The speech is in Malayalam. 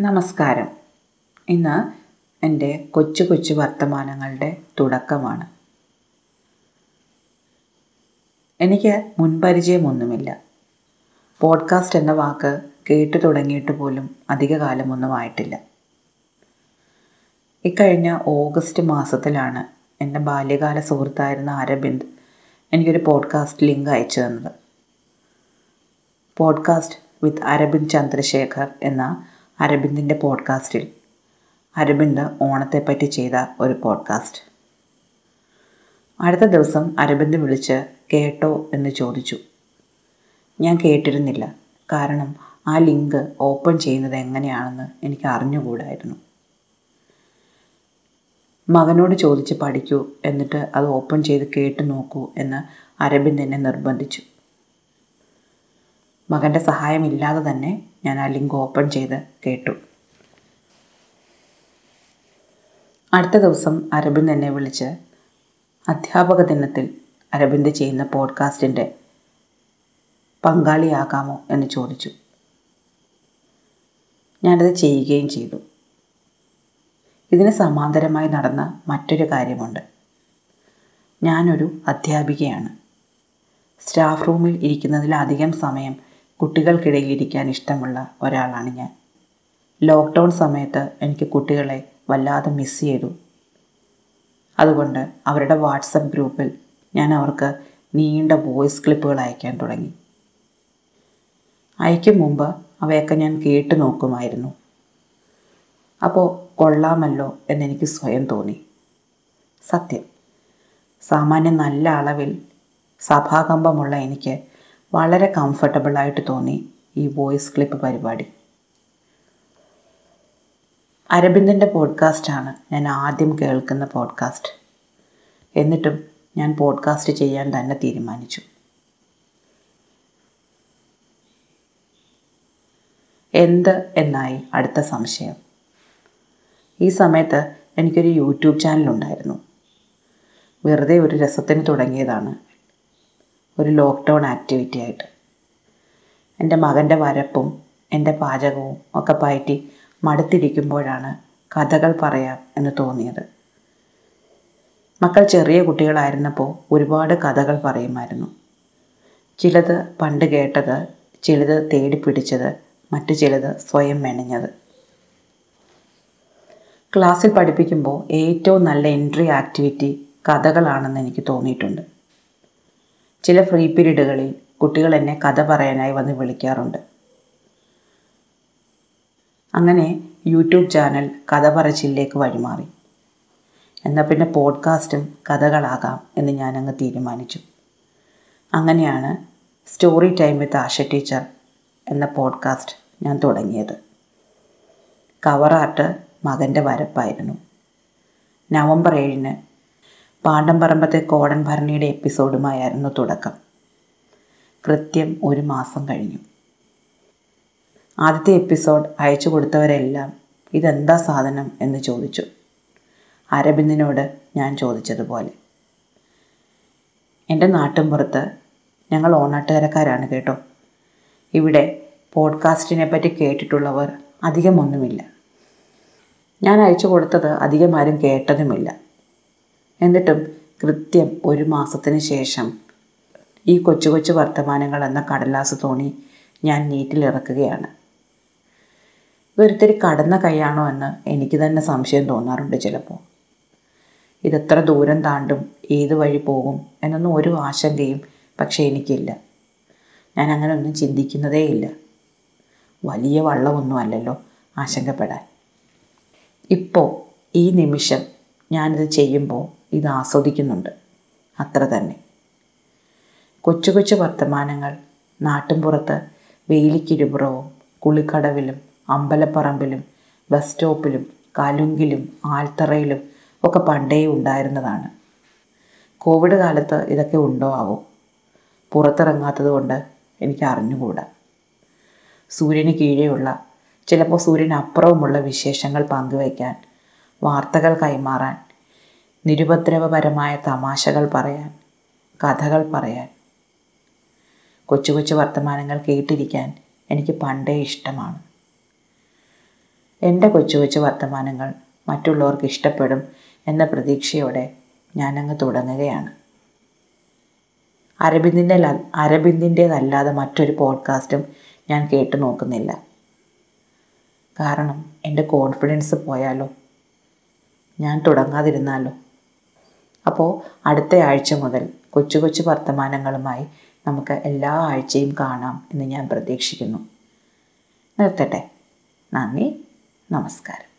നമസ്കാരം. ഇന്ന് എന്റെ കൊച്ചു കൊച്ചു വർത്തമാനങ്ങളുടെ തുടക്കമാണ്. എനിക്ക് മുൻപരിചയമൊന്നുമില്ല. പോഡ്കാസ്റ്റ് എന്ന വാക്ക് കേട്ടു തുടങ്ങിയിട്ട് പോലും അധിക കാലമൊന്നും ആയിട്ടില്ല. ഇക്കഴിഞ്ഞ ഓഗസ്റ്റ് മാസത്തിലാണ് എന്റെ ബാല്യകാല സുഹൃത്തായിരുന്ന അരബിന്ദ് എനിക്കൊരു പോഡ്കാസ്റ്റ് ലിങ്ക് അയച്ചു തന്നത്. പോഡ്കാസ്റ്റ് വിത്ത് അരബിന്ദ് ചന്ദ്രശേഖർ എന്ന അരബിന്ദിന്റെ പോഡ്കാസ്റ്റിൽ. അരബിന്ദ് ഓണത്തെപ്പറ്റി ചെയ്ത ഒരു പോഡ്കാസ്റ്റ്. അടുത്ത ദിവസം അരബിന്ദ് വിളിച്ച് കേട്ടോ എന്ന് ചോദിച്ചു. ഞാൻ കേട്ടിരുന്നില്ല. കാരണം ആ ലിങ്ക് ഓപ്പൺ ചെയ്യുന്നത് എങ്ങനെയാണെന്ന് എനിക്ക് അറിഞ്ഞുകൂടായിരുന്നു. മകനോട് ചോദിച്ച് പഠിക്കൂ എന്നിട്ട് അത് ഓപ്പൺ ചെയ്ത് കേട്ട് നോക്കൂ എന്ന് അരബിന്ദ് എന്നെ നിർബന്ധിച്ചു. മകന്റെ സഹായമില്ലാതെ തന്നെ ഞാൻ ആ ലിങ്ക് ഓപ്പൺ ചെയ്ത് കേട്ടു. അടുത്ത ദിവസം അരബിന്ദ് എന്നെ വിളിച്ച് അധ്യാപക ദിനത്തിൽ അരബിന്ദ് ചെയ്യുന്ന പോഡ്കാസ്റ്റിന്റെ പങ്കാളിയാകാമോ എന്ന് ചോദിച്ചു. ഞാനത് ചെയ്യുകയും ചെയ്തു. ഇതിന് സമാന്തരമായി നടന്ന മറ്റൊരു കാര്യമുണ്ട്. ഞാനൊരു അധ്യാപികയാണ്. സ്റ്റാഫ് റൂമിൽ ഇരിക്കുന്നതിലധികം സമയം കുട്ടികൾക്കിടയിൽ ഇരിക്കാൻ ഇഷ്ടമുള്ള ഒരാളാണ് ഞാൻ. ലോക്ക്ഡൗൺ സമയത്ത് എനിക്ക് കുട്ടികളെ വല്ലാതെ മിസ് ചെയ്തു. അതുകൊണ്ട് അവരുടെ വാട്സപ്പ് ഗ്രൂപ്പിൽ ഞാൻ അവർക്ക് നീണ്ട വോയിസ് ക്ലിപ്പുകൾ അയക്കാൻ തുടങ്ങി. അയക്കും മുമ്പ് അവയൊക്കെ ഞാൻ കേട്ടു നോക്കുമായിരുന്നു. അപ്പോൾ കൊള്ളാമല്ലോ എന്നെനിക്ക് സ്വയം തോന്നി. സത്യം സാമാന്യം നല്ല അളവിൽ സഭാകമ്പമുള്ള എനിക്ക് വളരെ കംഫർട്ടബിളായിട്ട് തോന്നി ഈ വോയിസ് ക്ലിപ്പ് പരിപാടി. അരബിന്ദന്റെ പോഡ്കാസ്റ്റാണ് ഞാൻ ആദ്യം കേൾക്കുന്ന പോഡ്കാസ്റ്റ് എന്നിട്ടും ഞാൻ പോഡ്കാസ്റ്റ് ചെയ്യാൻ തന്നെ തീരുമാനിച്ചു. എന്ത് എന്നായി അടുത്ത സംശയം. ഈ സമയത്ത് എനിക്കൊരു യൂട്യൂബ് ചാനലുണ്ടായിരുന്നു വെറുതെ ഒരു രസത്തിന് തുടങ്ങിയതാണ് ഒരു ലോക്ക്ഡൗൺ ആക്ടിവിറ്റി ആയിട്ട്. എന്റെ മകന്റെ വരപ്പും എന്റെ പാചകവും ഒക്കെ പയറ്റി മടുത്തിരിക്കുമ്പോഴാണ് കഥകൾ പറയാം എന്ന് തോന്നിയത്. മക്കൾ ചെറിയ കുട്ടികളായിരുന്നപ്പോൾ ഒരുപാട് കഥകൾ പറയുമായിരുന്നു. ചിലത് പണ്ട് കേട്ടത് ചിലത് തേടി പിടിച്ചത് മറ്റു ചിലത് സ്വയം മെനഞ്ഞത്. ക്ലാസ്സിൽ പഠിപ്പിക്കുമ്പോൾ ഏറ്റവും നല്ല എൻട്രി ആക്ടിവിറ്റി കഥകളാണെന്ന് എനിക്ക് തോന്നിയിട്ടുണ്ട്. ചില ഫ്രീ പീരീഡുകളിൽ കുട്ടികൾ എന്നെ കഥ പറയാനായി വന്ന് വിളിക്കാറുണ്ട്. അങ്ങനെ യൂട്യൂബ് ചാനൽ കഥ പറച്ചിലേക്ക് വഴിമാറി. എന്നാൽ പിന്നെ പോഡ്കാസ്റ്റും കഥകളാകാം എന്ന് ഞാനങ്ങ് തീരുമാനിച്ചു. അങ്ങനെയാണ് story time with Asha teacher എന്ന പോഡ്കാസ്റ്റ് ഞാൻ തുടങ്ങിയത്. കവർ ആർട്ട് മകന്റെ വരപ്പായിരുന്നു. നവംബർ ഏഴിന് പാണ്ടംപറമ്പത്തെ കോടൻ ഭരണിയുടെ എപ്പിസോഡുമായിരുന്നു തുടക്കം. കൃത്യം ഒരു മാസം കഴിഞ്ഞു. ആദ്യത്തെ എപ്പിസോഡ് അയച്ചു കൊടുത്തവരെല്ലാം ഇതെന്താ സാധനം? എന്ന് ചോദിച്ചു. അരബിന്ദിനോട് ഞാൻ ചോദിച്ചതുപോലെ എന്റെ നാട്ടിൻപുറത്ത് ഞങ്ങൾ ഓണാട്ടുകരക്കാരാണ് കേട്ടോ. ഇവിടെ പോഡ്കാസ്റ്റിനെ പറ്റി കേട്ടിട്ടുള്ളവർ അധികമൊന്നുമില്ല ഞാൻ അയച്ചു കൊടുത്തത് അധികം ആരും കേട്ടതുമില്ല. എന്നിട്ടും കൃത്യം ഒരു മാസത്തിന് ശേഷം ഈ കൊച്ചു കൊച്ചു വർത്തമാനങ്ങൾ എന്ന കടലാസ് തോണി ഞാൻ നീറ്റിലിറക്കുകയാണ് ഇതൊരിത്തിരി കടന്ന കൈയാണോ എന്ന് എനിക്ക് തന്നെ സംശയം തോന്നാറുണ്ട് ചിലപ്പോൾ. ഇതെത്ര ദൂരം താണ്ടും ഏത് വഴി പോകും എന്നൊന്നും ഒരു ആശങ്കയും പക്ഷേ എനിക്കില്ല. ഞാൻ അങ്ങനെ ഒന്നും ചിന്തിക്കുന്നതേ ഇല്ല. വലിയ വള്ളമൊന്നും അല്ലല്ലോ ആശങ്കപ്പെടാൻ. ഇപ്പോൾ ഈ നിമിഷം ഞാനിത് ചെയ്യുമ്പോൾ ഇത് ആസ്വദിക്കുന്നുണ്ട്. അത്ര തന്നെ. കൊച്ചു കൊച്ചു വർത്തമാനങ്ങൾ നാട്ടിൻപുറത്ത് വെയിലിക്കിരുപുറവും കുളിക്കടവിലും അമ്പലപ്പറമ്പിലും ബസ് സ്റ്റോപ്പിലും കലുങ്കിലും ആൽത്തറയിലും ഒക്കെ പണ്ടേ ഉണ്ടായിരുന്നതാണ്. കോവിഡ് കാലത്ത് ഇതൊക്കെ ഉണ്ടോ ആവോ? പുറത്തിറങ്ങാത്തത് കൊണ്ട് എനിക്ക് അറിഞ്ഞുകൂടാ. സൂര്യന് കീഴെയുള്ള ചിലപ്പോൾ സൂര്യന് അപ്പുറവുമുള്ള വിശേഷങ്ങൾ പങ്കുവയ്ക്കാൻ വാർത്തകൾ കൈമാറാൻ നിരുപദ്രവപരമായ തമാശകൾ പറയാൻ കഥകൾ പറയാൻ. കൊച്ചു കൊച്ചു വർത്തമാനങ്ങൾ കേട്ടിരിക്കാൻ എനിക്ക് പണ്ടേ ഇഷ്ടമാണ്. എന്റെ കൊച്ചു കൊച്ചു വർത്തമാനങ്ങൾ മറ്റുള്ളവർക്ക് ഇഷ്ടപ്പെടും എന്ന പ്രതീക്ഷയോടെ ഞാനങ്ങ് തുടങ്ങുകയാണ്. അരബിന്ദിന്റെ അരബിന്ദിന്റേതല്ലാതെ മറ്റൊരു പോഡ്കാസ്റ്റും ഞാൻ കേട്ടു നോക്കുന്നില്ല കാരണം എന്റെ കോൺഫിഡൻസ് പോയാലോ? ഞാൻ തുടങ്ങാതിരുന്നാലോ? അപ്പോൾ അടുത്ത ആഴ്ച മുതൽ കൊച്ചു കൊച്ചു വർത്തമാനങ്ങളുമായി നമുക്ക് എല്ലാ ആഴ്ചയും കാണാം എന്ന് ഞാൻ പ്രതീക്ഷിക്കുന്നു. നിർത്തട്ടെ. നന്ദി. നമസ്കാരം.